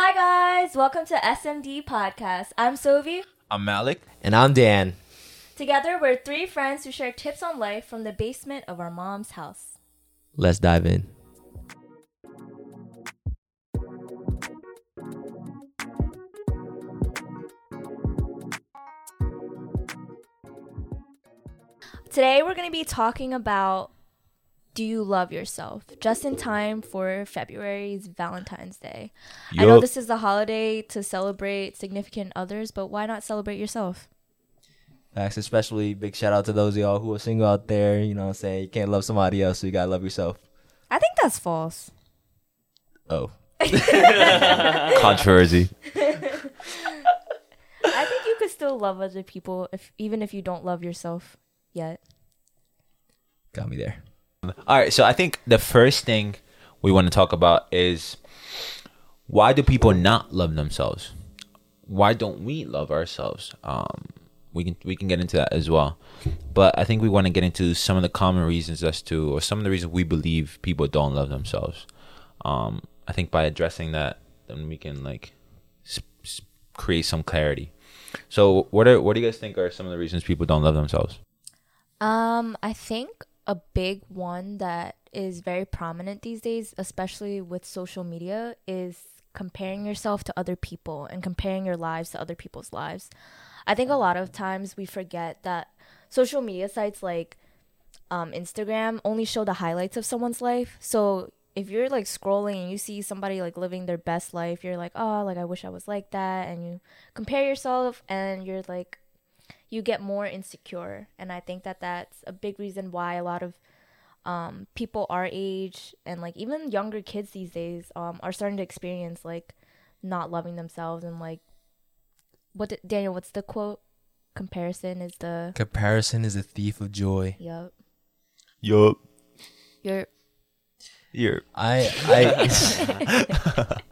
Hi guys, welcome to SMD Podcast. I'm Sovi. I'm Malik. And I'm Dan. Together, we're three friends who share tips on life from the basement of our mom's house. Let's dive in. Today, we're going to be talking about do you love yourself? Just in time for February's Valentine's Day. I know this is the holiday to celebrate significant others, but why not celebrate yourself? Facts, especially big shout out to those of y'all who are single out there. You know what I'm saying? You can't love somebody else, so you gotta love yourself. I think that's false. Oh. Controversy. I think you could still love other people if even if you don't love yourself yet. Got me there. All right, so I think the first thing we want to talk about is why do people not love themselves? Why don't we love ourselves? Um, we can we can get into that as well, but I think we want to get into some of the common reasons as to, or some of the reasons we believe people don't love themselves. Um, I think by addressing that, then we can like s- s- create some clarity. So, what are what do you guys think are some of the reasons people don't love themselves? Um, I think a big one that is very prominent these days, especially with social media, is comparing yourself to other people and comparing your lives to other people's lives. I think a lot of times we forget that social media sites like um, Instagram only show the highlights of someone's life. So if you're like scrolling and you see somebody like living their best life, you're like, oh, like I wish I was like that. And you compare yourself and you're like, you get more insecure. And I think that that's a big reason why a lot of um, people our age and like even younger kids these days um, are starting to experience like not loving themselves and like what did, Daniel what's the quote comparison is the Comparison is a thief of joy. yep Yup. you're You're I I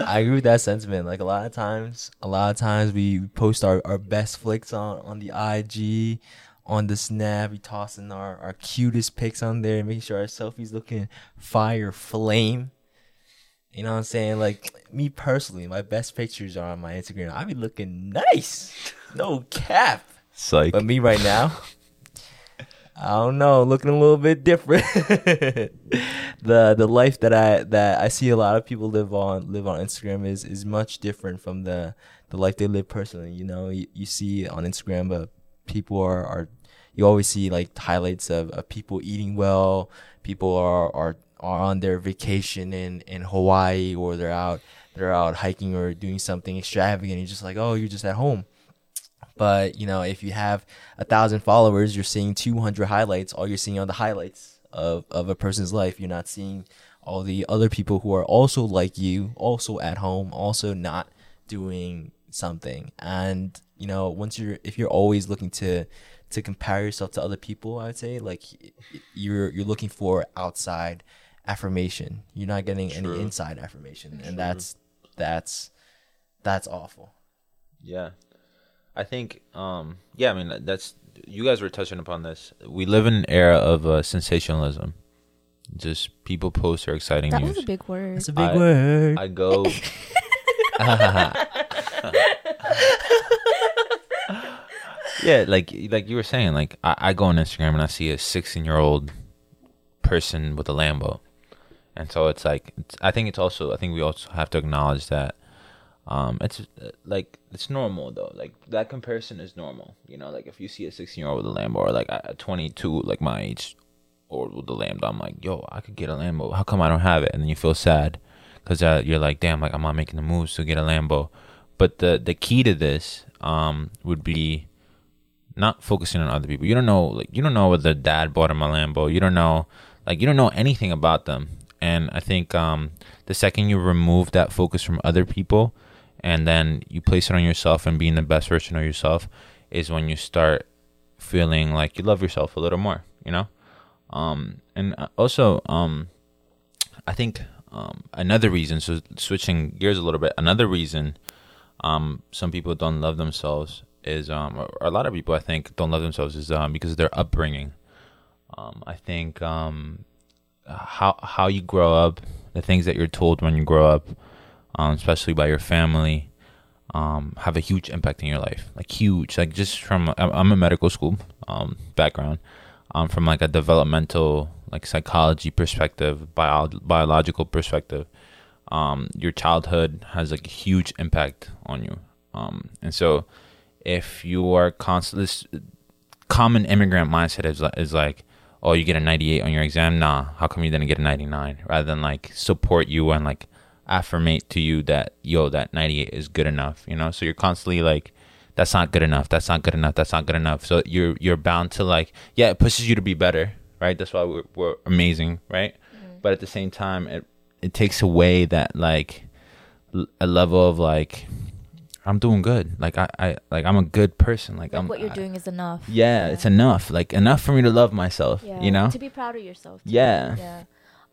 I agree with that sentiment. Like a lot of times, a lot of times we post our, our best flicks on on the IG, on the snap. We tossing our our cutest pics on there, making sure our selfies looking fire flame. You know what I'm saying? Like me personally, my best pictures are on my Instagram. I be looking nice, no cap. psych. But me right now, I don't know, looking a little bit different. the the life that I that I see a lot of people live on live on Instagram is is much different from the the life they live personally. You know, you, you see on Instagram, but people are are you always see like highlights of, of people eating well. People are are are on their vacation in in Hawaii or they're out they're out hiking or doing something extravagant. You're just like, oh, you're just at home. But you know, if you have a thousand followers, you're seeing 200 highlights. All you're seeing are the highlights of of a person's life. You're not seeing all the other people who are also like you, also at home, also not doing something. And you know, once you're if you're always looking to to compare yourself to other people, I would say like you're you're looking for outside affirmation. You're not getting True. any inside affirmation, and that's that's that's awful. Yeah. I think um yeah, I mean that's you guys were touching upon this. We live in an era of uh, sensationalism. Just people post their exciting that news. was a big word That's a big I- word. I go Yeah, like like you were saying, like I, I go on Instagram and I see a sixteen year old person with a Lambo. And so it's like it's, I think it's also I think we also have to acknowledge that um it's like it's normal though. Like that comparison is normal. You know, like if you see a 16 year old with a Lambo or like a 22 like my age or with a Lambo, I'm like, "Yo, I could get a Lambo. How come I don't have it?" And then you feel sad cuz uh, you're like, "Damn, like I'm not making the moves to get a Lambo." But the the key to this um would be not focusing on other people. You don't know like you don't know what the dad bought him a Lambo. You don't know like you don't know anything about them. And I think um the second you remove that focus from other people and then you place it on yourself and being the best version of yourself is when you start feeling like you love yourself a little more, you know? Um and uh, also um I think um another reason so switching gears a little bit, another reason um some people don't love themselves is um or a lot of people I think don't love themselves is um because of their upbringing. I think how how you grow up, the things that you're told when you grow up, um, especially by your family, um, have a huge impact in your life. Like huge. Like just from I'm a medical school um, background. Um, from like a developmental like psychology perspective, bio- biological perspective, um, your childhood has like a huge impact on you. Um, and so if you are constantly this common immigrant mindset is is like, oh, you get a 98 on your exam. Nah, how come you didn't get a 99? Rather than like support you and like affirmate to you that yo, that 98 is good enough. You know, so you're constantly like, that's not good enough. That's not good enough. That's not good enough. So you're you're bound to like, yeah, it pushes you to be better, right? That's why we're, we're amazing, right? Mm-hmm. But at the same time, it it takes away that like l- a level of like I'm doing good. Like I, I like I'm a good person. Like, Like I'm what you're I- doing is enough. yeah, it's enough. Like enough for me to love myself. Yeah, You know? to be proud of yourself. too. Yeah. yeah.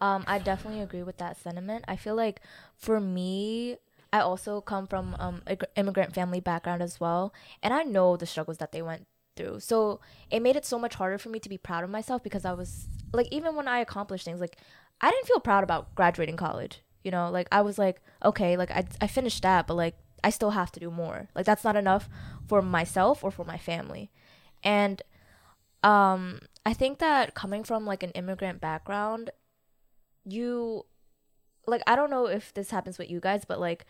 Um, I definitely agree with that sentiment. I feel like for me, I also come from um immigrant family background as well, and I know the struggles that they went through. So it made it so much harder for me to be proud of myself because I was like, even when I accomplished things, like I didn't feel proud about graduating college. You know, like I was like, okay, like I I finished that, but like I still have to do more. Like that's not enough for myself or for my family, and um i think that coming from like an immigrant background you like i don't know if this happens with you guys but like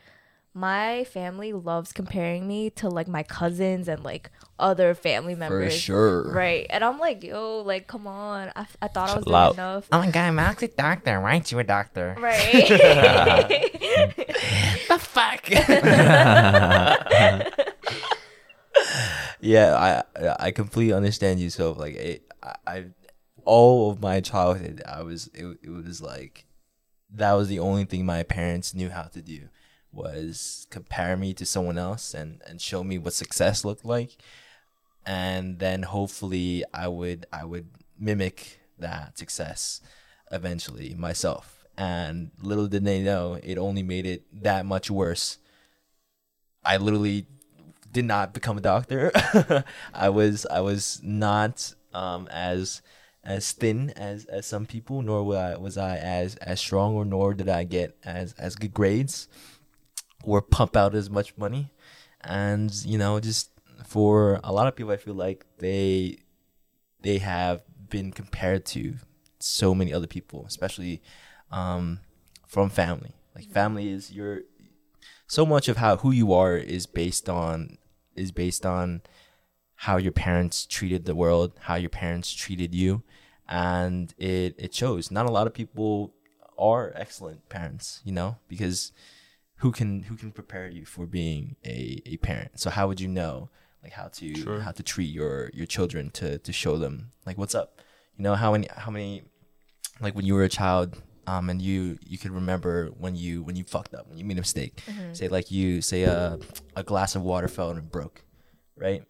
my family loves comparing me to like my cousins and like other family members For sure. right and i'm like yo like come on i, I thought i was Chill doing out. enough Oh my god, Max a doctor. Why aren't you a doctor? right The fuck? yeah, I I completely understand you. So like, it, I, I all of my childhood, I was it, it was like that was the only thing my parents knew how to do was compare me to someone else and and show me what success looked like, and then hopefully I would I would mimic that success eventually myself. And little did they know, it only made it that much worse. I literally did not become a doctor. I was I was not um, as as thin as, as some people, nor was I, was I as as strong, or nor did I get as as good grades, or pump out as much money, and you know just for a lot of people, I feel like they they have been compared to so many other people, especially um, from family. Like family is your so much of how who you are is based on is based on how your parents treated the world, how your parents treated you, and it it shows. Not a lot of people are excellent parents, you know, because who can who can prepare you for being a, a parent? So how would you know like how to how to treat your your children to to show them like what's up? You know how many how many like when you were a child um and you you could remember when you when you fucked up when you made a mistake say like you say a a glass of water fell and it broke right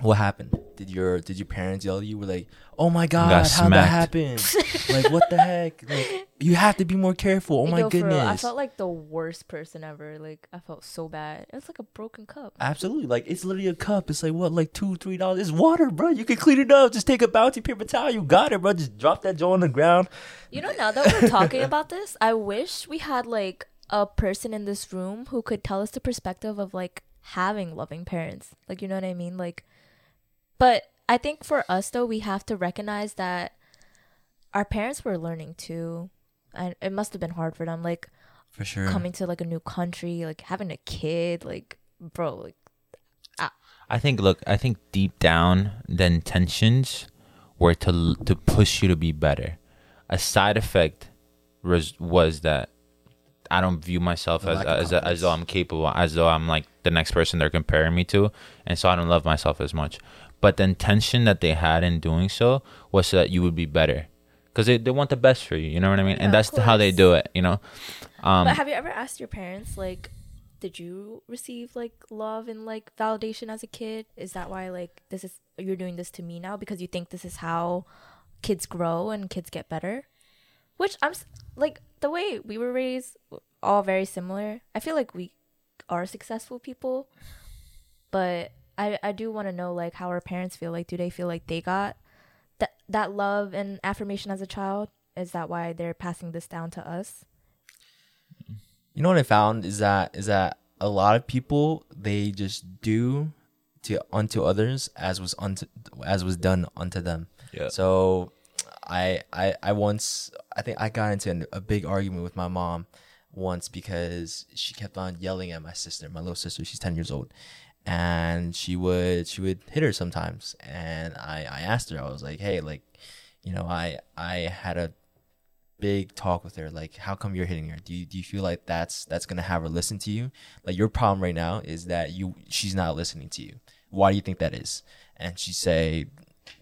what happened did your did your parents yell at you were like oh my god got how that happen? like what the heck like you have to be more careful oh my Yo, for real, goodness I felt like the worst person ever. Like I felt so bad. It's like a broken cup. Absolutely. Like it's literally a cup. It's like what, like two, three dollars. It's water, bro. You can clean it up. Just take a bounty paper towel. You got it, bro. Just drop that joint on the ground. You know, now that we're talking about this, I wish we had like a person in this room who could tell us the perspective of like having loving parents. Like, you know what I mean? Like, but I think for us though, we have to recognize that our parents were learning too. And it must have been hard for them. Like, For sure. coming to like a new country, like having a kid, like, bro, like, ah. I think look, I think deep down the intentions were to to push you to be better. A side effect was was that I don't view myself The as as, as though I'm capable, as though I'm like the next person they're comparing me to, and so I don't love myself as much. But the intention that they had in doing so was so that you would be better, because they, they want the best for you. You know what I mean? Yeah, and that's how they do it. You know. Um, but have you ever asked your parents like did you receive like love and like validation as a kid is that why like this is you're doing this to me now because you think this is how kids grow and kids get better which i'm like the way we were raised all very similar i feel like we are successful people but i i do want to know like how our parents feel like do they feel like they got that that love and affirmation as a child is that why they're passing this down to us You know what I found is that is that a lot of people they just do to unto others as was unto as was done unto them. Yeah. So I I I once I think I got into an, a big argument with my mom once because she kept on yelling at my sister, my little sister. She's ten years old, and she would she would hit her sometimes. And I I asked her, I was like, hey, like, you know, I I had a big talk with her like how come you're hitting her? Do you, do you feel like that's that's gonna have her listen to you? Like your problem right now is that you she's not listening to you. Why do you think that is? And she say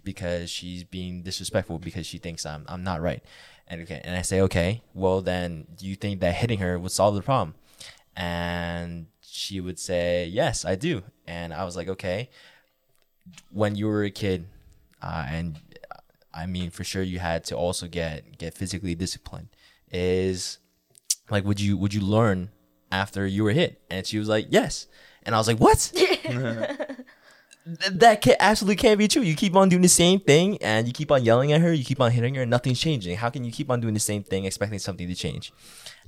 because she's being disrespectful because she thinks i'm i'm not right. And okay and i say okay well then do you think that hitting her would solve the problem? And she would say yes i do and i was like okay when you were a kid uh, and I mean, for sure, you had to also get get physically disciplined. Is like, would you would you learn after you were hit? And she was like, yes. And I was like, what? That can, absolutely can't be true. You keep on doing the same thing, and you keep on yelling at her. You keep on hitting her, and nothing's changing. How can you keep on doing the same thing, expecting something to change?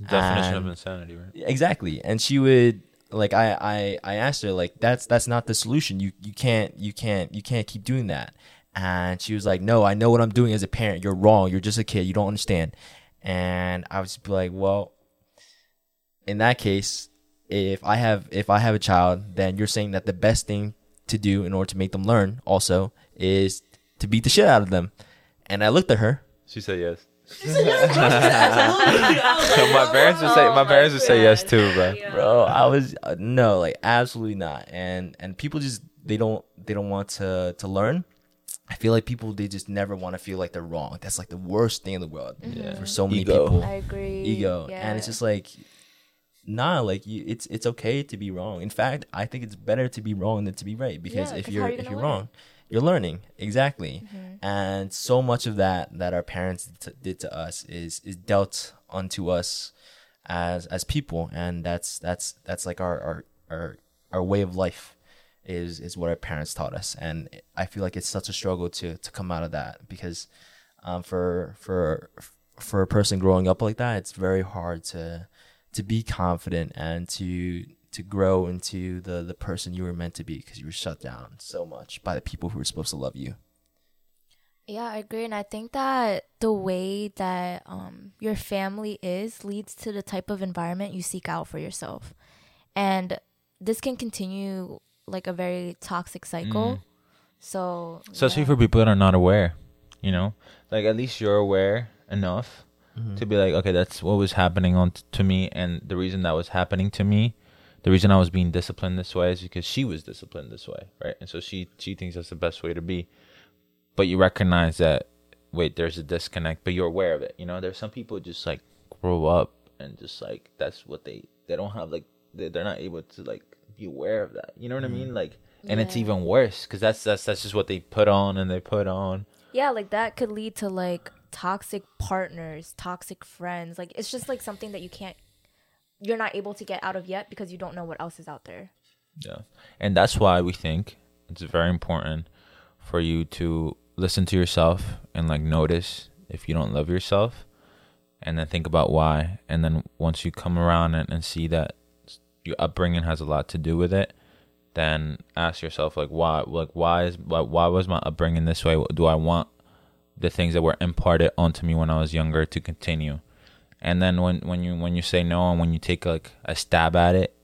Definition of insanity, right? exactly and she would like I, I i asked her like that's that's not the solution. You you can't you can't you can't keep doing that. And she was like no i know what i'm doing as a parent. You're wrong. You're just a kid. You don't understand. And i was like well in that case if i have if i have a child then you're saying that the best thing to do in order to make them learn also is to beat the shit out of them. And i looked at her. She said yes. my parents would say my parents would say yes too, bro. bro i was uh, no like absolutely not and and people just they don't they don't want to to learn i feel like people they just never want to feel like they're wrong that's like the worst thing in the world Yeah. for so many Ego. people I agree. ego Yeah. and it's just like nah like you, it's it's okay to be wrong in fact i think it's better to be wrong than to be right because Yeah, if 'cause you're how are you if you're learn? wrong you're learning exactly. Mm-hmm. and so much of that that our parents t- did to us is is dealt unto us as as people. And that's that's that's like our our our, our way of life is is what our parents taught us. And i feel like it's such a struggle to to come out of that because um for for for a person growing up like that it's very hard to to be confident and to to grow into the the person you were meant to be because you were shut down so much by the people who were supposed to love you. Yeah, I agree, and I think that the way that um, your family is leads to the type of environment you seek out for yourself, and this can continue like a very toxic cycle. So, Especially yeah. for people that are not aware, you know, like at least you're aware enough to be like, okay, that's what was happening on t- to me, and the reason that was happening to me, the reason I was being disciplined this way is because she was disciplined this way, right? And so she she thinks that's the best way to be, but you recognize that wait, there's a disconnect, but you're aware of it. You know, there's some people just like grow up and just like that's what they they don't have like they, they're not able to like be aware of that. You know what I mean? Mm-hmm. Like, and it's even worse because that's that's that's just what they put on and they put on. yeah, like that could lead to like toxic partners, toxic friends. Like it's just like something that you can't, you're not able to get out of yet because you don't know what else is out there. Yeah. And that's why we think it's very important for you to listen to yourself and like notice if you don't love yourself and then think about why. And then once you come around and, and see that your upbringing has a lot to do with it, then ask yourself like why like why is why, why was my upbringing this way? Do I want the things that were imparted onto me when I was younger to continue? And then when, when you when you say no and when you take like a stab at it,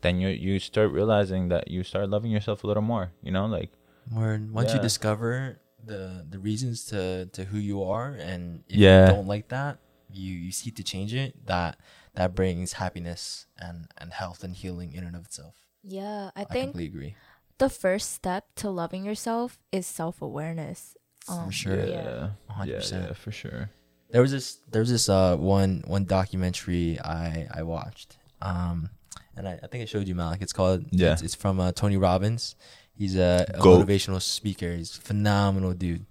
then you you start realizing that you start loving yourself a little more. You know, like Where once you discover the the reasons to to who you are, and if Yeah. you don't like that, you you seek to change it. That that brings happiness and and health and healing in and of itself. Yeah, I I, think completely agree. the first step to loving yourself is self awareness. Um, For sure. yeah, yeah, 100%. yeah, for sure. There was this there was this uh one one documentary I I watched. Um and I, I think I showed you Malik. It's called Yeah. it's, it's from uh, Tony Robbins. He's a, a motivational speaker. He's a phenomenal dude.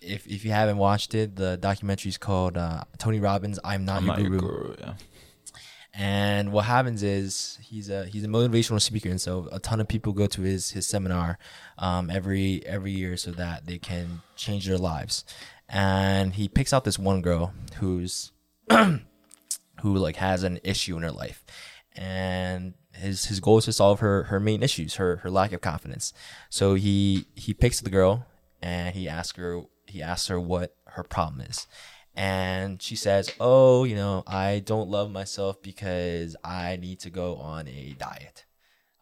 If if you haven't watched it, the documentary is called uh, Tony Robbins I'm Not I'm Your not your Guru. guru. Yeah, And what happens is he's a he's a motivational speaker, and so a ton of people go to his his seminar um, every every year so that they can change their lives. And he picks out this one girl who's who like has an issue in her life, and his his goal is to solve her her main issues, her her lack of confidence. So he he picks the girl and he asks her he asks her what her problem is. And she says, "Oh, you know, I don't love myself because I need to go on a diet.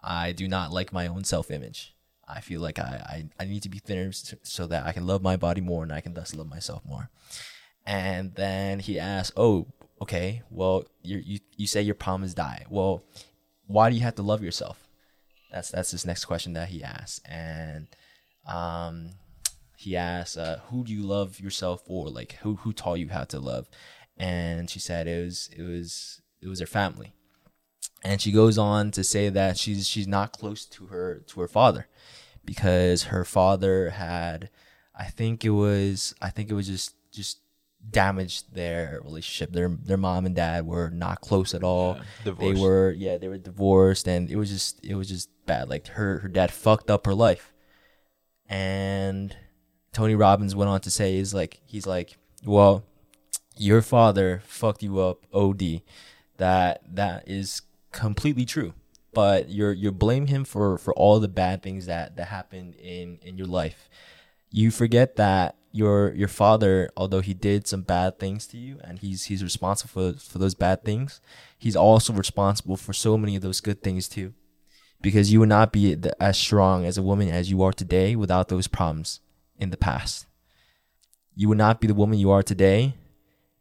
I do not like my own self-image. I feel like I, I, I need to be thinner so that I can love my body more and I can thus love myself more." And then he asks, "Oh, okay. Well, you you say your problem is diet. Well, why do you have to love yourself?" That's that's his next question that he asks, and um, he asks, uh, "Who do you love yourself for? Like, who who taught you how to love?" And she said it was it was it was her family. And she goes on to say that she's she's not close to her to her father because her father had I think it was I think it was just just damaged their relationship. Their their mom and dad were not close at all. They were yeah, they were divorced and it was just it was just bad. Like her her dad fucked up her life. And Tony Robbins went on to say is like he's like, "Well, your father fucked you up OD." That that is completely true. But you're you blame him for for all the bad things that that happened in in your life. You forget that your your father, although he did some bad things to you and he's he's responsible for for those bad things, he's also responsible for so many of those good things too. Because you would not be as strong as a woman as you are today without those problems in the past. You would not be the woman you are today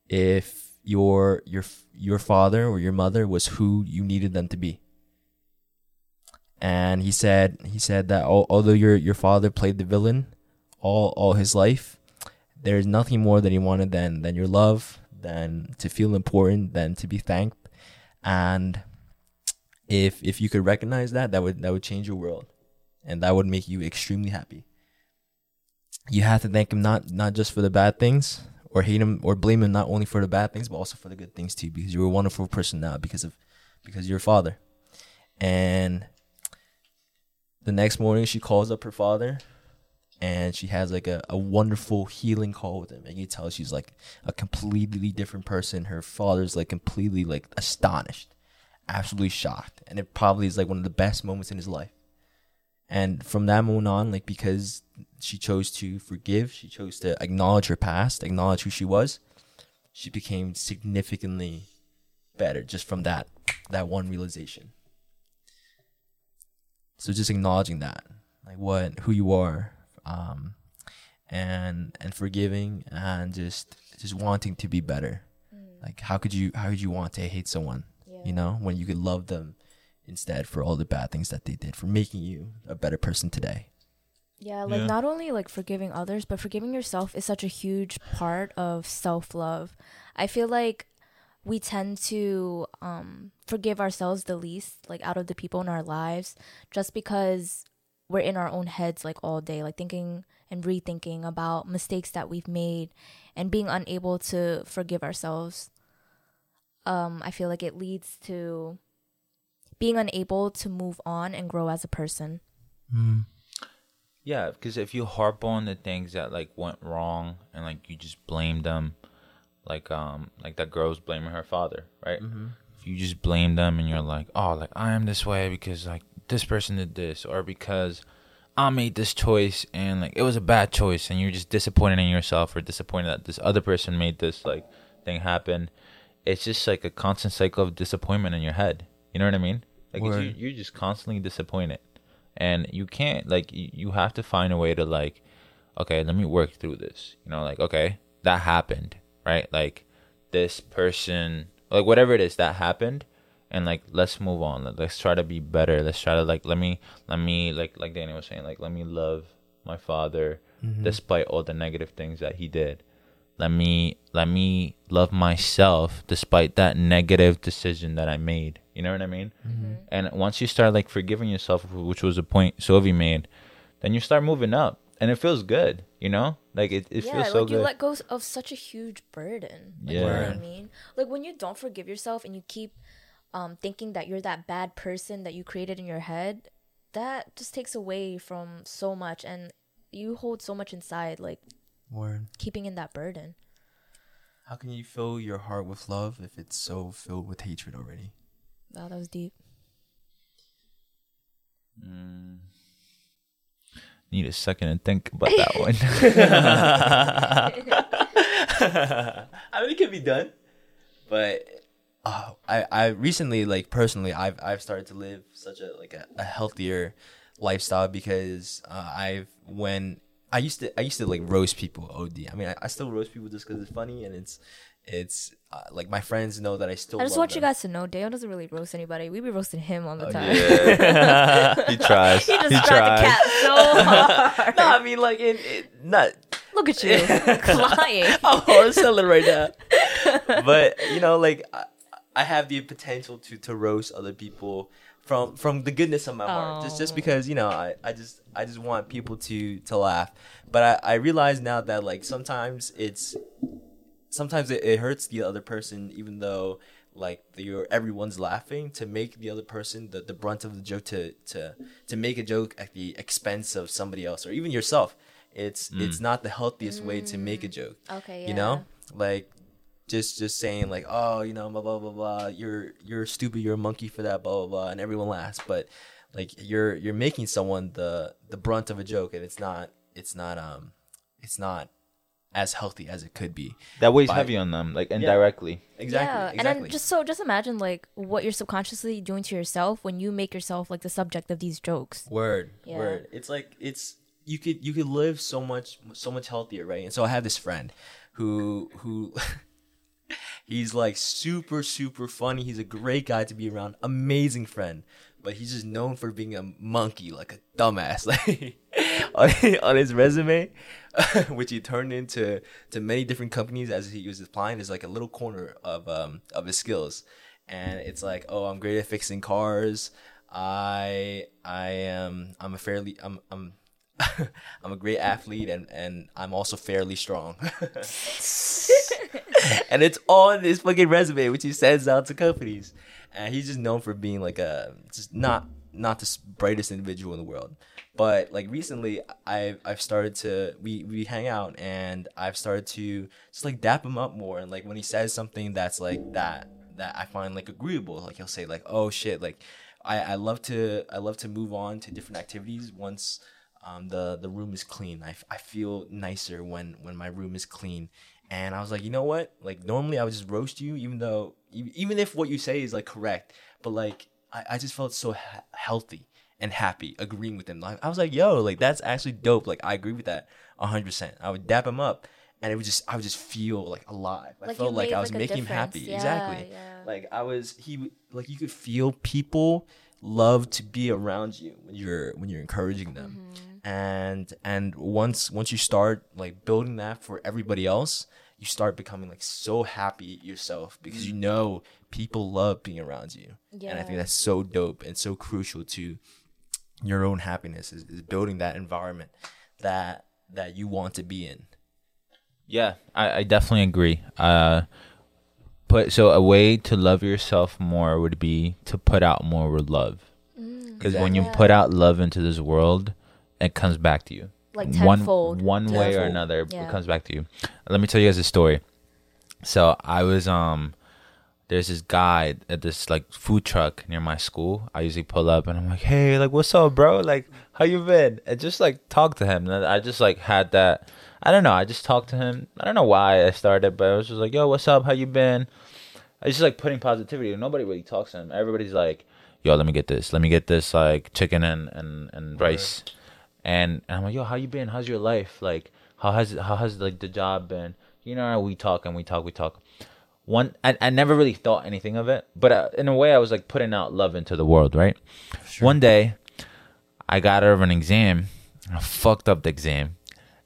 if your your your father or your mother was who you needed them to be. And he said he said that al- although your your father played the villain all all his life, there's nothing more that he wanted than than your love, than to feel important, than to be thanked. And if if you could recognize that, that would that would change your world, and that would make you extremely happy. You have to thank him not not just for the bad things, or hate him, or blame him not only for the bad things, but also for the good things too, because you're a wonderful person now because of because you're a father. And the next morning, she calls up her father, and she has like a, a wonderful healing call with him, and you tell she's like a completely different person. Her father's like completely like astonished absolutely shocked and it probably is like one of the best moments in his life and from that moment on like because she chose to forgive she chose to acknowledge her past acknowledge who she was she became significantly better just from that that one realization. So just acknowledging that like what who you are um and and forgiving and just just wanting to be better. Like how could you how could you want to hate someone? You know, when you could love them instead for all the bad things that they did, for making you a better person today. Yeah, like Yeah. not only like forgiving others, but forgiving yourself is such a huge part of self love. I feel like we tend to um, forgive ourselves the least, like out of the people in our lives, just because we're in our own heads like all day, like thinking and rethinking about mistakes that we've made and being unable to forgive ourselves. Um, I feel like it leads to being unable to move on and grow as a person. Yeah, because if you harp on the things that like went wrong and like you just blame them, like um like that girl was blaming her father, right? If you just blame them and you're like, oh, like I am this way because like this person did this, or because I made this choice and like it was a bad choice, and you're just disappointed in yourself or disappointed that this other person made this like thing happen. It's just like a constant cycle of disappointment in your head. You know what I mean? Like you, you're just constantly disappointed. And you can't like you, you have to find a way to like okay let me work through this. You know like okay that happened right? Like this person like whatever it is that happened and like let's move on. Let- let's try to be better. Let's try to like let me let me like like danny was saying like let me love my father mm-hmm. despite all the negative things that he did. Let me let me love myself despite that negative decision that i made you know what i mean and once you start like forgiving yourself which was a point sylvie made then you start moving up and it feels good you know like it, it yeah, feels so like good you let go of such a huge burden. Like, You know what I mean? Like when you don't forgive yourself and you keep um, thinking that you're that bad person that you created in your head, that just takes away from so much, and you hold so much inside, like Word. keeping in that burden. How can you fill your heart with love if it's so filled with hatred already? Wow, that was deep. Mm. Need a second and think about that one. I mean, it can be done, but uh, I I recently like personally I've I've started to live such a like a, a healthier lifestyle because uh, I've when I used to I used to like roast people OD. I mean I, I still roast people just because it's funny and it's it's uh, like my friends know that I still. I just love want you guys to know, Dale doesn't really roast anybody. We be roasting him all the Oh, time. yeah. he tries. he just he tried to tries. cap so hard. No, I mean like in it, not Look at you, lying. I'm hard selling right now. but you know, like I, I have the potential to to roast other people from from the goodness of my heart. Just just Oh. because you know, I, I just I just want people to to laugh. But I, I realize now that like sometimes it's sometimes it, it hurts the other person, even though like you're everyone's laughing to make the other person the, the brunt of the joke to to to make a joke at the expense of somebody else or even yourself. It's it's not the healthiest way to make a joke Okay, yeah. you know like just just saying like oh you know blah blah blah blah you're you're stupid you're a monkey for that blah blah blah and everyone laughs but like you're you're making someone the the brunt of a joke and it's not it's not um it's not as healthy as it could be That weighs By- heavy on them, like indirectly. exactly yeah, exactly and then just so just imagine like what you're subconsciously doing to yourself when you make yourself like the subject of these jokes. Word, Yeah. word. It's like it's you could you could live so much so much healthier, right? And so I have this friend who who he's like super super funny. He's a great guy to be around, amazing friend, but he's just known for being a monkey, like a dumbass. Like on, on his resume, which he turned into to many different companies as he was applying, is like a little corner of um of his skills, and it's like, oh, I'm great at fixing cars. I I am I'm a fairly I'm I'm I'm a great athlete and and I'm also fairly strong. and it's on his fucking resume, which he sends out to companies. And he's just known for being like a just not not the brightest individual in the world. But like recently, I've I've started to we we hang out and I've started to just like dap him up more. And like when he says something that's like that that I find like agreeable, like he'll say like, "Oh shit," like I I love to I love to move on to different activities once um, the the room is clean. I, f- I feel nicer when when my room is clean. And I was like, you know what? Like normally I would just roast you, even though even if what you say is like correct, but like I, I just felt so ha- healthy and happy agreeing with him. Like I was like, yo, like that's actually dope. Like I agree with that hundred percent. I would dap him up, and it would just I would just feel like alive. I felt like I was like, making him happy. Yeah, exactly. yeah. Like I was he like you could feel people love to be around you when you're when you're encouraging them Mm-hmm. and and once once you start like building that for everybody else you start becoming like so happy yourself because you know people love being around you and i think that's so dope and so crucial to your own happiness is, is building that environment that that you want to be in Yeah, I, I definitely agree. Uh, put so a way to love yourself more would be to put out more love. Because when you Exactly. put out love into this world, it comes back to you. Like one tenfold. one way or another, Yeah. it comes back to you. Let me tell you guys a story. So I was um, there's this guy at this like food truck near my school. I usually pull up and I'm like, hey, like what's up, bro? Like how you been? And just like talk to him. And I just like had that. I don't know. I just talked to him. I don't know why I started, but I was just like, yo, what's up? How you been? I just like putting positivity. Nobody really talks to him. Everybody's like, yo, let me get this. Let me get this like chicken and and and rice. And, and I'm like, yo, how you been? How's your life? Like, how has how has like the job been? You know, we talk and we talk, we talk. One, I, I never really thought anything of it, but uh, in a way, I was like putting out love into the world, right? Sure. One day, I got out of an exam, I fucked up the exam,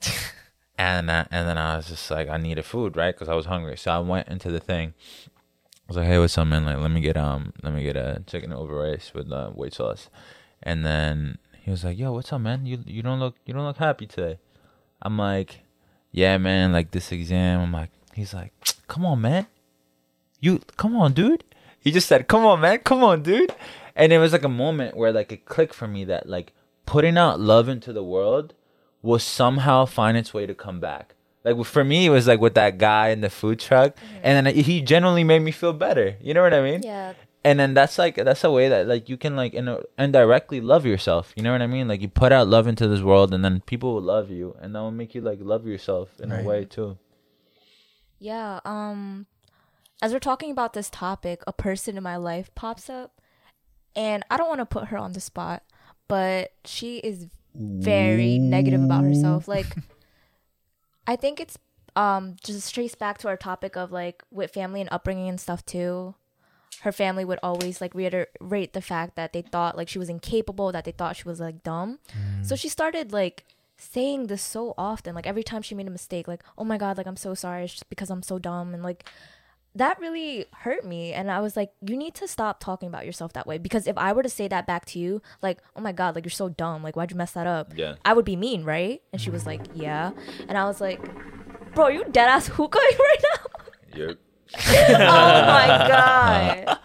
and uh, and then I was just like, I needed food, right? Because I was hungry, so I went into the thing. I was like, hey, what's up, man? Like, let me get um, let me get a chicken over rice with uh, white sauce, and then he was like, yo, what's up, man? You you don't look you don't look happy today. I'm like, yeah, man, like this exam. I'm like, he's like, come on, man, you come on, dude. He just said, come on, man, come on, dude. And it was like a moment where like it clicked for me that like putting out love into the world will somehow find its way to come back. Like for me, it was like with that guy in the food truck, mm-hmm. and then he genuinely made me feel better. You know what I mean? Yeah. And then that's like that's a way that like you can like in a, indirectly love yourself you know what i mean like you put out love into this world and then people will love you and that will make you like love yourself in Right. a way too Yeah, um as we're talking about this topic, a person in my life pops up and I don't want to put her on the spot, but she is very negative about herself. Like I think it's um just trace back to our topic of like with family and upbringing and stuff too. Her family would always like reiterate the fact that they thought like she was incapable, that they thought she was like dumb. So mm. she started like saying this so often. Like every time she made a mistake, like, oh my God, like I'm so sorry. It's just because I'm so dumb. And like that really hurt me. And I was like, you need to stop talking about yourself that way. Because if I were to say that back to you, like, oh my God, like you're so dumb. Like, why'd you mess that up? Yeah. I would be mean, right? And she was like, mm. yeah. And I was like, bro, are you dead ass hookah right now? Yep. oh my god.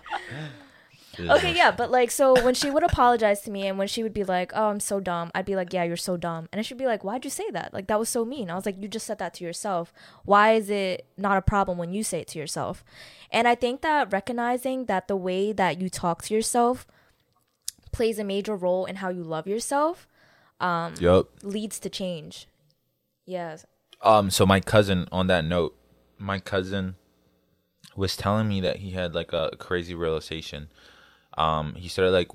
Okay, yeah, but like, so when she would apologize to me and when she would be like, oh, I'm so dumb, I'd be like, yeah, you're so dumb. And then she'd be like, why'd you say that? Like, that was so mean. I was like, you just said that to yourself. Why is it not a problem when you say it to yourself? And I think that recognizing that the way that you talk to yourself plays a major role in how you love yourself um, Yep. leads to change. Yes. Um. So my cousin, on that note, my cousin was telling me that he had like a crazy realization. Um. He started like,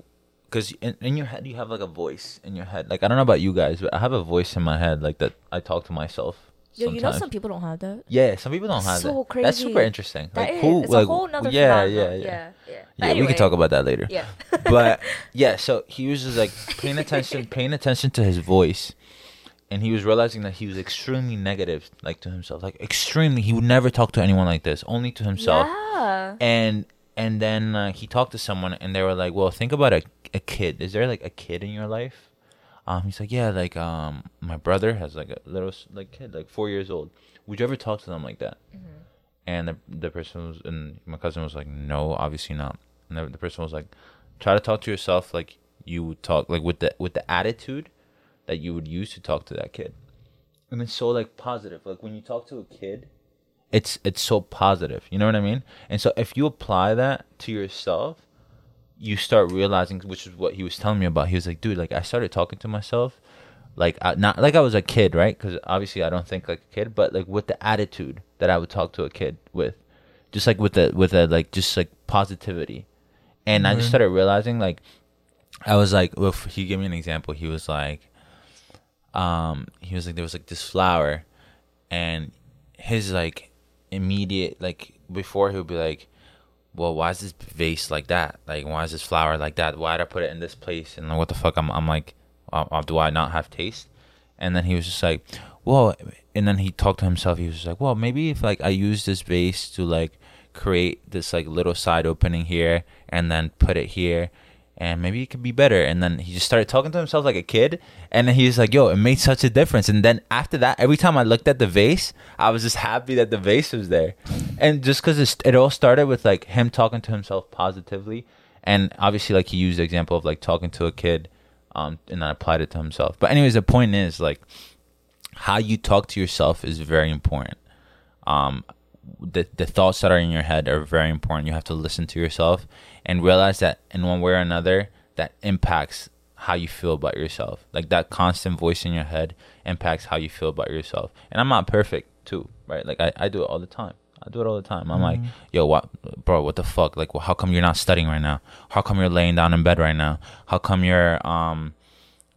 cause in, in your head you have like a voice in your head. Like I don't know about you guys, but I have a voice in my head like that. I talk to myself. Yo, you know sometimes. some people don't have that. Yeah, some people don't have so that. That's super interesting. That like is- who? it's like, a whole nother yeah, phenomenon. yeah, yeah, yeah, yeah. But Yeah, we anyway, can talk about that later. Yeah. but yeah, so he was just like paying attention, paying attention to his voice, and he was realizing that he was extremely negative, like to himself, like extremely. He would never talk to anyone like this, only to himself. Yeah. And and then uh, he talked to someone, and they were like, "Well, think about a a kid. Is there like a kid in your life?" Um, he's like, "Yeah, like um, my brother has like a little like kid, like four years old. Would you ever talk to them like that?" And the the person was, and my cousin was like, "No, obviously not." And the, the person was like, "Try to talk to yourself like you would talk, like with the with the attitude that you would use to talk to that kid." And it's so like positive. Like when you talk to a kid, it's it's so positive. You know what I mean? And so if you apply that to yourself, you start realizing, which is what he was telling me about. He was like, "Dude, like I started talking to myself." Like I, not like I was a kid, right? Because obviously I don't think like a kid, but like with the attitude that I would talk to a kid with, just like with the with a like just like positivity, and I just mm-hmm. started realizing like I was like, well, he gave me an example. He was like, um, he was like, there was like this flower, and his like immediate like before he would be like, well, why is this vase like that? Like, why is this flower like that? Why did I put it in this place? And like, what the fuck? I'm, I'm like, uh, uh, do I not have taste? And then he was just like, well, and then he talked to himself. He was like, well, maybe if like I use this vase to like create this like little side opening here, and then put it here, and maybe it could be better. And then he just started talking to himself like a kid, and then he was like, yo, it made such a difference. And then after that, every time I looked at the vase, I was just happy that the vase was there, and just because it all started with like him talking to himself positively, and obviously like he used the example of like talking to a kid um, and then applied it to himself. But anyways, the point is like how you talk to yourself is very important. Um, the the thoughts that are in your head are very important. You have to listen to yourself and realize that in one way or another that impacts how you feel about yourself. Like that constant voice in your head impacts how you feel about yourself. And I'm not perfect too, right? Like I, I do it all the time. I do it all the time. I'm like, yo, what, bro? What the fuck? Like, well, how come you're not studying right now? How come you're laying down in bed right now? How come you're um,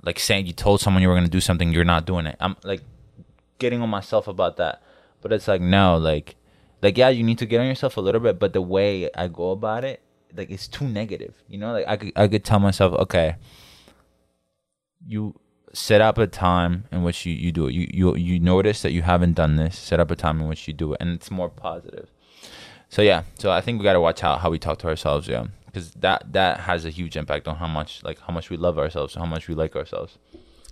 like saying you told someone you were gonna do something, you're not doing it? I'm like getting on myself about that, but it's like no, like, like yeah, you need to get on yourself a little bit, but the way I go about it, like, it's too negative. You know, like I could, I could tell myself, okay, you set up a time in which you, you do it. You, you you notice that you haven't done this. Set up a time in which you do it, and it's more positive. So yeah, so I think we gotta watch out how we talk to ourselves, yeah, because that that has a huge impact on how much like how much we love ourselves, how much we like ourselves.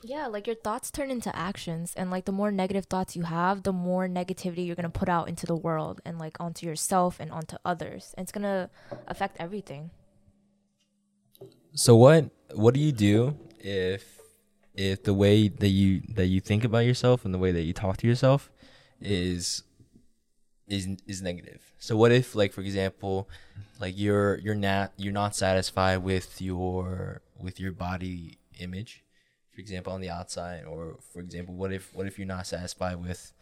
Yeah, like your thoughts turn into actions, and like the more negative thoughts you have, the more negativity you're gonna put out into the world and like onto yourself and onto others. And it's gonna affect everything. So what what do you do if if the way that you that you think about yourself and the way that you talk to yourself is is is negative. So what if like for example, like you're you're not you're not satisfied with your with your body image, for example on the outside, or for example, what if what if you're not satisfied with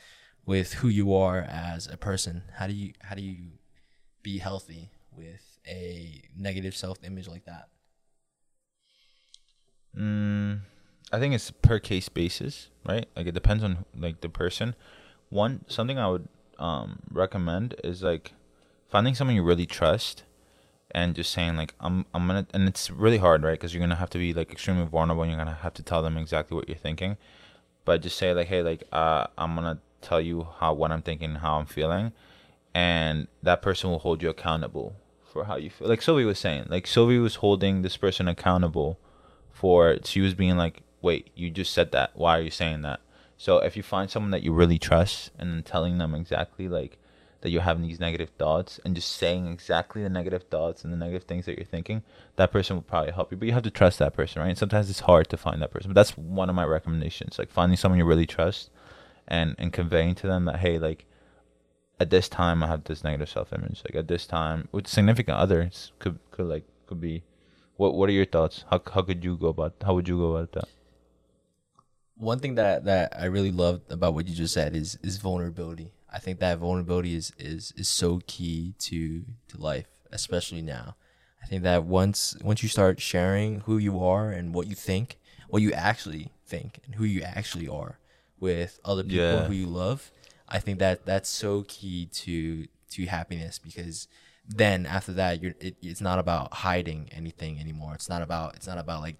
with who you are as a person? How do you how do you be healthy with a negative self image like that? Mm, I think it's per case basis, right? Like it depends on like the person. One something I would um recommend is like finding someone you really trust and just saying like I'm I'm gonna and it's really hard, right? Because you're gonna have to be like extremely vulnerable. and You're gonna have to tell them exactly what you're thinking, but just say like, hey, like uh, I'm gonna tell you how what I'm thinking, how I'm feeling, and that person will hold you accountable for how you feel. Like Sylvie was saying, like Sylvie was holding this person accountable for she was being like, wait, you just said that. Why are you saying that? So if you find someone that you really trust and then telling them exactly like that you're having these negative thoughts and just saying exactly the negative thoughts and the negative things that you're thinking, that person will probably help you. But you have to trust that person, right? And sometimes it's hard to find that person. But that's one of my recommendations. Like finding someone you really trust and and conveying to them that hey, like at this time I have this negative self image. Like at this time with significant others could could like could be what what are your thoughts? How how could you go about how would you go about that? one thing that that I really loved about what you just said is is vulnerability. I think that vulnerability is is is so key to to life, especially now. I think that once once you start sharing who you are and what you think, what you actually think, and who you actually are with other people Yeah. who you love, I think that that's so key to to happiness because then after that you're it, it's not about hiding anything anymore. It's not about it's not about like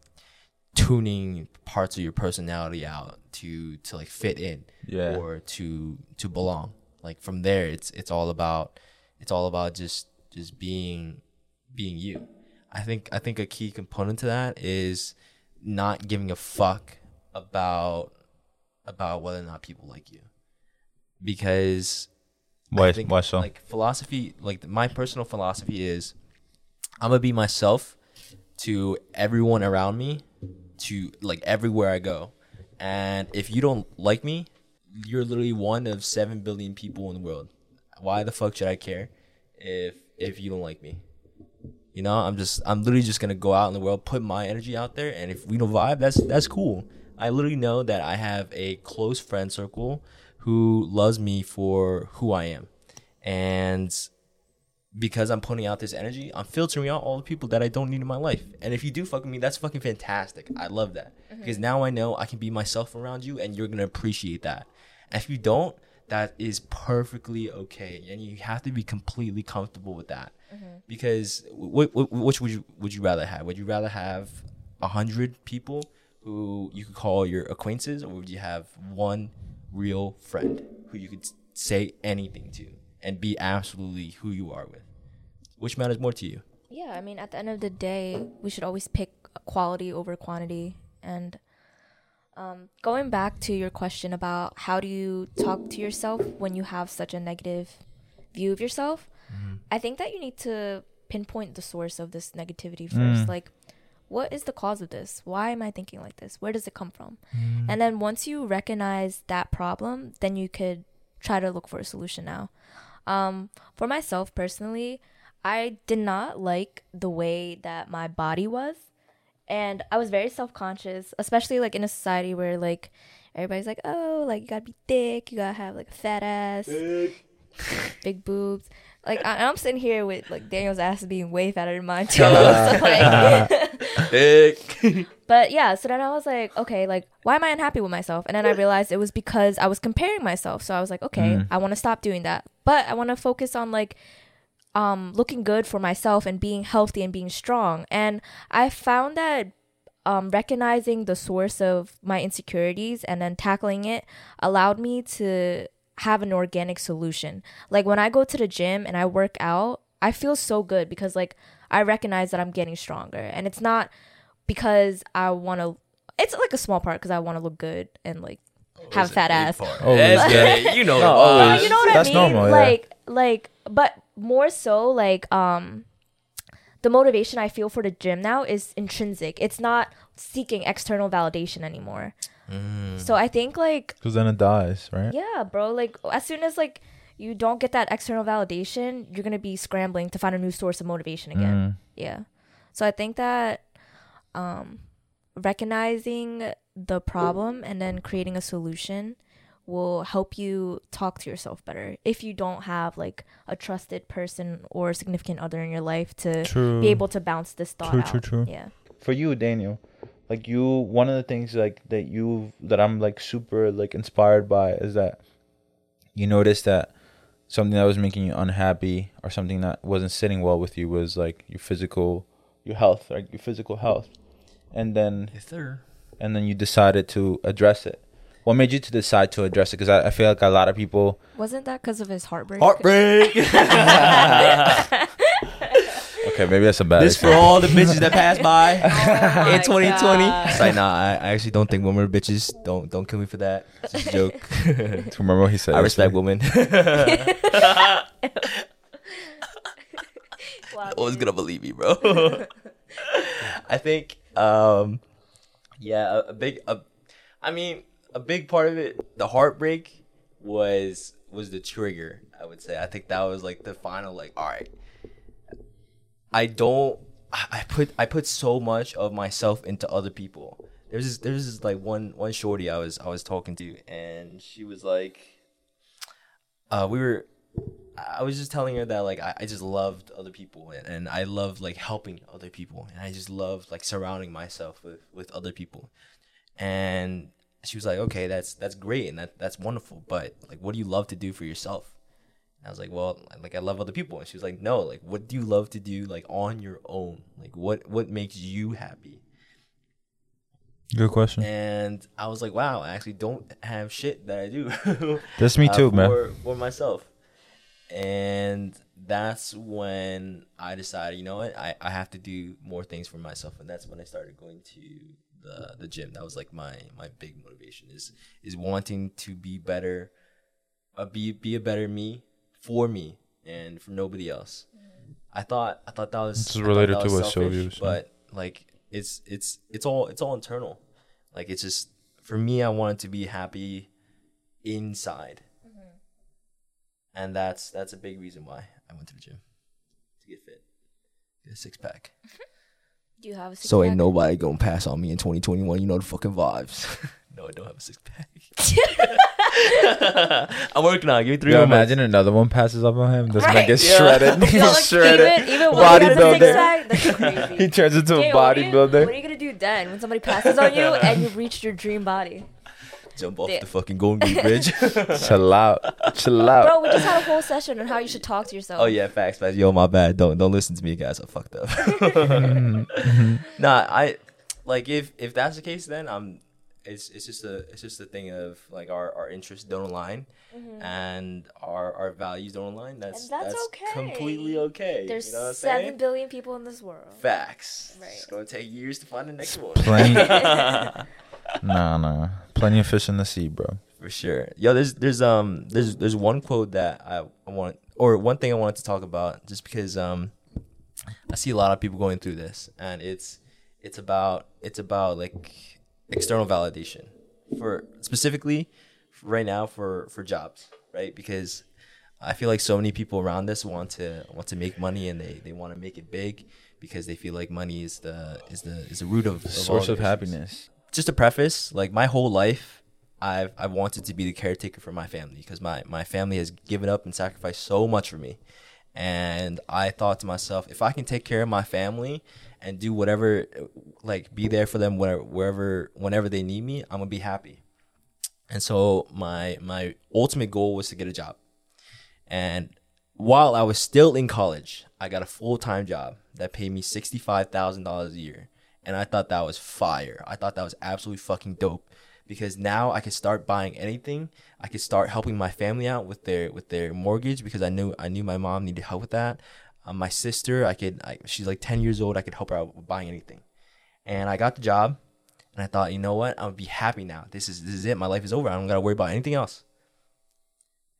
tuning parts of your personality out to to like fit in Yeah. or to to belong like from there it's it's all about it's all about just just being being you. I think i think a key component to that is not giving a fuck about about whether or not people like you. Because Why think, why so? Like philosophy, like my personal philosophy is, I'm gonna be myself to everyone around me, to like everywhere I go, and if you don't like me, you're literally one of seven billion people in the world. Why the fuck should I care if if you don't like me? You know, I'm just I'm literally just gonna go out in the world, put my energy out there, and if we don't vibe, that's that's cool. I literally know that I have a close friend circle who loves me for who I am. And because I'm putting out this energy, I'm filtering out all the people that I don't need in my life. And if you do fuck with me, that's fucking fantastic. I love that. Mm-hmm. Because now I know I can be myself around you and you're gonna appreciate that. If you don't, that is perfectly okay. And you have to be completely comfortable with that. Mm-hmm. Because wh- wh- which would you would you rather have? Would you rather have a hundred people who you could call your acquaintances, or would you have one real friend who you could say anything to and be absolutely who you are with? Which matters more to you? Yeah, I mean, at the end of the day, we should always pick quality over quantity. And um, going back to your question about how do you talk to yourself when you have such a negative view of yourself, I think that you need to pinpoint the source of this negativity first. Mm. Like, what is the cause of this? Why am I thinking like this? Where does it come from? And then once you recognize that problem, then you could try to look for a solution now. Um, for myself personally, I did not like the way that my body was. And I was very self conscious, especially like in a society where like everybody's like, oh, like you gotta be thick, you gotta have like a fat ass, big boobs. Like I- I'm sitting here with like Daniel's ass being way fatter than mine too. so, like, but yeah, so then I was like, okay, like why am I unhappy with myself? And then I realized it was because I was comparing myself. So I was like, okay, mm. I want to stop doing that. But I want to focus on like um looking good for myself and being healthy and being strong. And I found that um recognizing the source of my insecurities and then tackling it allowed me to have an organic solution. Like when I go to the gym and I work out, I feel so good because like I recognize that I'm getting stronger. And it's not because I want to it's like a small part because I want to look good and like have a fat ass. Oh, yeah. You know, No, the You know what That's I mean? normal, yeah. Like like but more so like um the motivation I feel for the gym now is intrinsic. It's not seeking external validation anymore. Mm. So I think like Because then it dies, right? yeah, bro, like as soon as like you don't get that external validation, you're gonna be scrambling to find a new source of motivation again. Mm. Yeah. So I think that um recognizing the problem and then creating a solution will help you talk to yourself better if you don't have like a trusted person or significant other in your life to True. be able to bounce this thought True, out. true, true. Yeah. for you daniel like you one of the things like that you that i'm like super like inspired by is that you noticed that something that was making you unhappy or something that wasn't sitting well with you was like your physical your health like your physical health and then Yes, sir. and then you decided to address it what made you to decide to address it because I, I feel like a lot of people Wasn't that because of his heartbreak? Heartbreak. okay maybe that's a bad this for all the bitches that passed by Oh in 2020. God. It's like, nah, I, I actually don't think women are bitches. Don't don't kill me for that. It's just a joke. to remember what he said I respect yesterday? women. Wow, Always dude. gonna believe me, bro. I think, um, yeah, a, a big, a, I mean, a big part of it, the heartbreak was was the trigger. I would say. I think that was like the final, like, all right. I don't. I put I put so much of myself into other people. There's this, there's this like one one shorty I was I was talking to, and she was like, uh, we were I was just telling her that like I, I just loved other people and, and I loved like helping other people and I just loved like surrounding myself with with other people. And she was like, "Okay, that's that's great and that that's wonderful, but like what do you love to do for yourself?" And I was like, "Well, like I love other people." And she was like, "No, like what do you love to do like on your own? Like what what makes you happy?" good question And I was like, "Wow, I actually don't have shit that I do." that's me uh, too man for, For myself. And that's when I decided, you know what, I, I have to do more things for myself. And that's when I started going to the the gym. That was like my my big motivation is is wanting to be better, uh, be be a better me for me and for nobody else. I thought I thought that was This is related that to was what Sylvia was saying. but like it's it's it's all it's all internal. Like it's just for me, I wanted to be happy inside, and that's that's a big reason why I went to the gym to get fit, get a six pack. Do you have a six So ain't nobody gonna pass on me in 2021. You know the fucking vibes. no, I don't have a six pack. I'm working on. it. Give me three Yo, more months. imagine another one passes up on him. Doesn't Right. get Yeah. shredded. Yo, like, shredded. Even, even when you got a Bodybuilder. six pack, that's crazy. he turns into a Daniel, what are you- What bodybuilder. are you gonna do then when somebody passes on you and you've reached your dream body? Jump off Yeah. the fucking Golden Gate Bridge. Chill out. Chill out. Bro, we just had a whole session on how you should talk to yourself. oh yeah, facts, facts. Yo, my bad. Don't don't listen to me, guys. I fucked up. nah, I like if if that's the case, then I'm. It's it's just a it's just a thing of like our our interests don't align, and our our values don't align. That's Mm-hmm. And that's okay. completely okay. There's you know what I'm seven saying? billion people in this world. Facts. Right. It's gonna take years to find the next one. Nah, nah. Plenty of fish in the sea, bro. For sure. Yo, there's there's um there's there's one quote that I, I want or one thing I wanted to talk about just because um I see a lot of people going through this and it's it's about it's about like external validation for specifically right now for for jobs, right? Because I feel like so many people around us want to want to make money and they, they want to make it big because they feel like money is the is the is the root of, of Source of happiness. Just a preface, like my whole life, I've I've wanted to be the caretaker for my family because my my family has given up and sacrificed so much for me, and I thought to myself, if I can take care of my family and do whatever, like be there for them wherever wherever whenever they need me, I'm gonna be happy. And so my my ultimate goal was to get a job, and while I was still in college, I got a full time job that paid me sixty five thousand dollars a year, and I thought that was fire. I thought that was absolutely fucking dope because now I could start buying anything. I could start helping my family out with their with their mortgage because I knew I knew my mom needed help with that. Um, my sister, I could I, she's like ten years old. I could help her out with buying anything, and I got the job, and I thought, you know what, I'm gonna be happy now. This is this is it. My life is over. I don't gotta worry about anything else.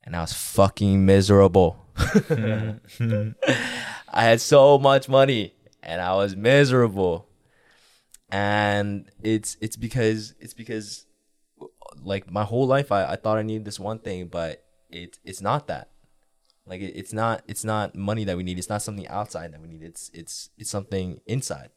And I was fucking miserable. I had so much money and I was miserable. And it's it's because it's because like my whole life I, I thought I needed this one thing, but it it's not that. Like it, it's not it's not money that we need. It's not something outside that we need. It's it's it's something inside.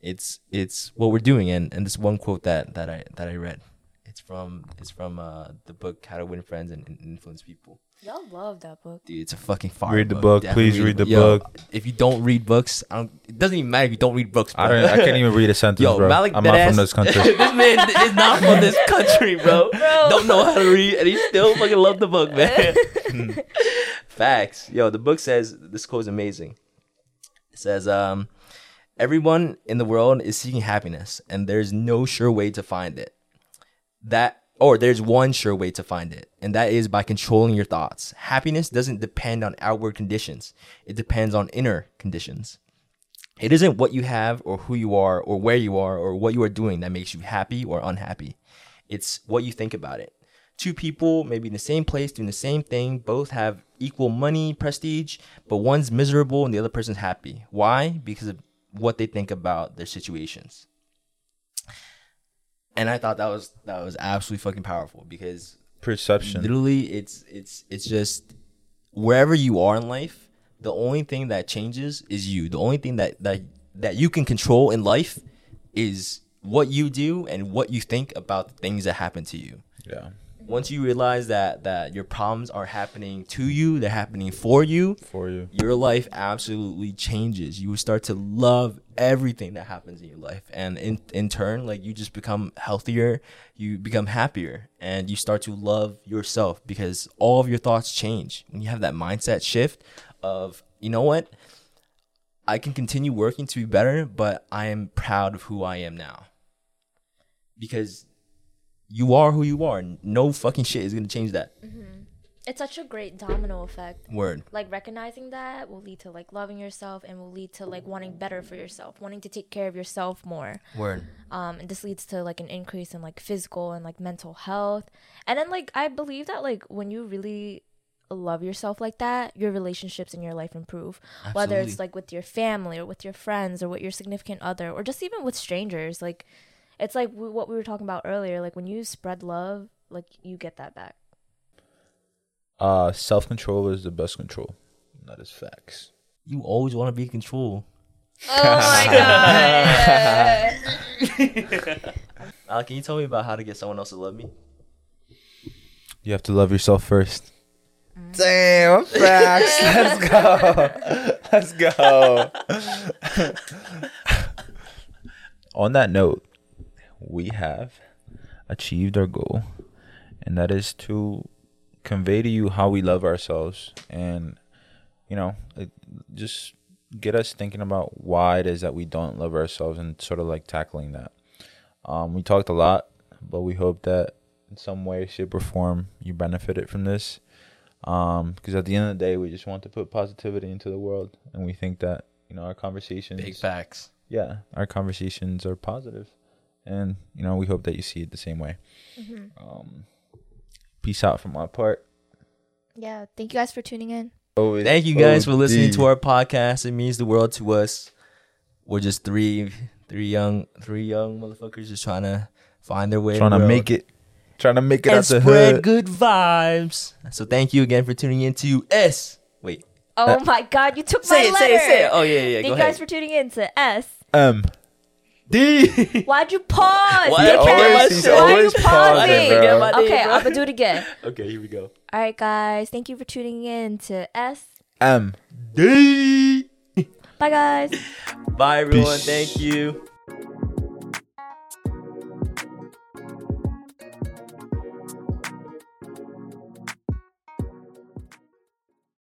It's it's what we're doing. And and this one quote that that I that I read. It's from it's from uh the book How to Win Friends and, and Influence People. Y'all love that book. Dude, it's a fucking fire. Read the book. Definitely Please read the Yo, book. If you don't read books, I don't. It doesn't even matter if you don't read books. Bro. I don't. I can't even read a sentence, Yo, bro. Malik I'm not Deadass- from this country. this man is not from this country, bro. Don't know how to read, and he still fucking love the book, man. Facts. Yo, the book says this quote is amazing. It says, um, everyone in the world is seeking happiness, and there's no sure way to find it. That or there's one sure way to find it, and that is by controlling your thoughts. Happiness doesn't depend on outward conditions. It depends on inner conditions. It isn't what you have or who you are or where you are or what you are doing that makes you happy or unhappy. It's what you think about it. Two people maybe in the same place doing the same thing, both have equal money, prestige, but one's miserable and the other person's happy. Why? Because of what they think about their situations. And I thought that was that was absolutely fucking powerful because Perception. literally it's it's it's just wherever you are in life the only thing that changes is you the only thing that that that you can control in life is what you do and what you think about the things that happen to you Yeah. Once you realize that that your problems are happening to you they're happening for you For you. your life absolutely changes. You start to love everything that happens in your life. And in, in turn, like you just become healthier, you become happier, and you start to love yourself because all of your thoughts change. When you have that mindset shift of, you know what? I can continue working to be better, but I am proud of who I am now. Because you are who you are. No fucking shit is gonna change that. It's such a great domino effect. Word. Like recognizing that will lead to like loving yourself and will lead to like wanting better for yourself, wanting to take care of yourself more. Word. um and this leads to like an increase in like physical and like mental health and then like i believe that like when you really love yourself like that your relationships in your life improve whether it's like with your family or with your friends or with your significant other or just even with strangers like it's like w- what we were talking about earlier like when you spread love like you get that back Uh, self control is the best control. That is facts. You always want to be in control. oh my god Al, can you tell me about how to get someone else to love me? You have to love yourself first. Damn, facts. Let's go. Let's go. On that note, we have achieved our goal, and that is to convey to you how we love ourselves and, you know, it, just get us thinking about why it is that we don't love ourselves and sort of like tackling that. Um, we talked a lot, but we hope that in some way, shape, or form you benefited from this. Um, because at the end of the day, we just want to put positivity into the world, and we think that you know our conversations, Big facts. yeah, our conversations are positive, and you know we hope that you see it the same way. Um, peace out from my part. yeah thank you guys for tuning in Always Thank you guys for listening to our podcast. It means the world to us. We're just three, three young, three young motherfuckers just trying to find their way. trying to in the make it, trying to make it and out the spread hood. good vibes. So thank you again for tuning in to S. Wait, oh my god you took say my it, letter say it, say it. Oh yeah, yeah. thank Go you ahead. guys for tuning in to s Um, D. Why'd you pause? Why- dickhead? always- he's Why are you pausing, pausing? bro. Get my name, Okay. I'm gonna do it again. okay, here we go. All right, guys. Thank you for tuning in to S. um. D. Bye, guys. Bye everyone. Peace. Thank you.